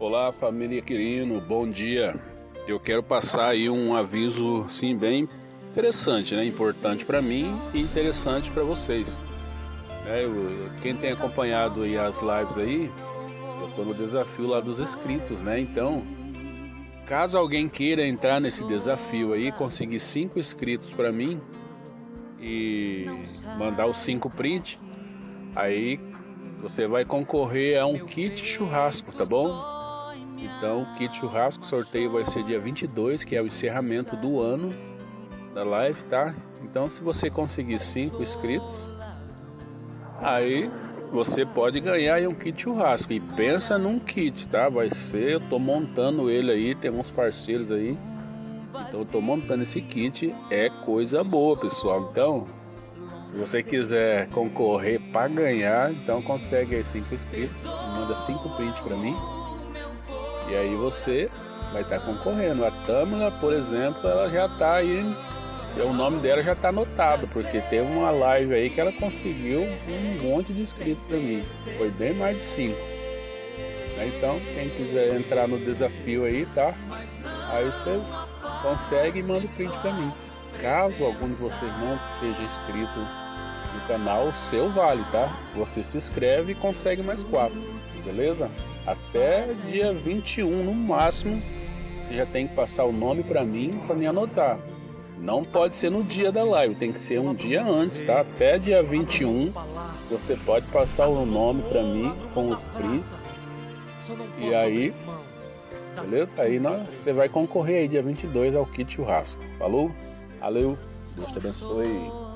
Olá, família Quirino, bom dia. Eu quero passar aí um aviso, sim, bem interessante, né? Importante para mim e interessante para vocês. É, eu, quem tem acompanhado aí as lives aí, eu tô no desafio lá dos inscritos, né? Então, caso alguém queira entrar nesse desafio aí, conseguir cinco inscritos para mim e mandar os cinco print, aí você vai concorrer a um kit churrasco, tá bom? Então, o kit churrasco sorteio vai ser dia 22, que é o encerramento do ano da live, tá? Então, se você conseguir 5 inscritos, aí você pode ganhar um kit churrasco. E pensa num kit, tá? Vai ser, eu tô montando ele aí, tem uns parceiros aí. Então, eu tô montando esse kit, é coisa boa, pessoal. Então, se você quiser concorrer para ganhar, então consegue aí 5 inscritos, manda 5 prints para mim. E aí você vai estar tá concorrendo. A Tamila, por exemplo, ela já está aí, o nome dela já está anotado, porque teve uma live aí que ela conseguiu um monte de inscritos para mim. Foi bem mais de 5. Né, então, quem quiser entrar no desafio aí, tá? Aí vocês conseguem e manda o print para mim. Caso algum de vocês não esteja inscrito no canal, seu vale, tá? Você se inscreve e consegue mais quatro, beleza? Até dia 21 no máximo, você já tem que passar o nome para mim para me anotar. Não pode ser no dia da live, tem que ser um dia antes, tá? Até dia 21 você pode passar o nome para mim com os prints. E aí, beleza? Aí você vai concorrer aí dia 22 ao kit churrasco. Falou? Valeu, Deus te abençoe.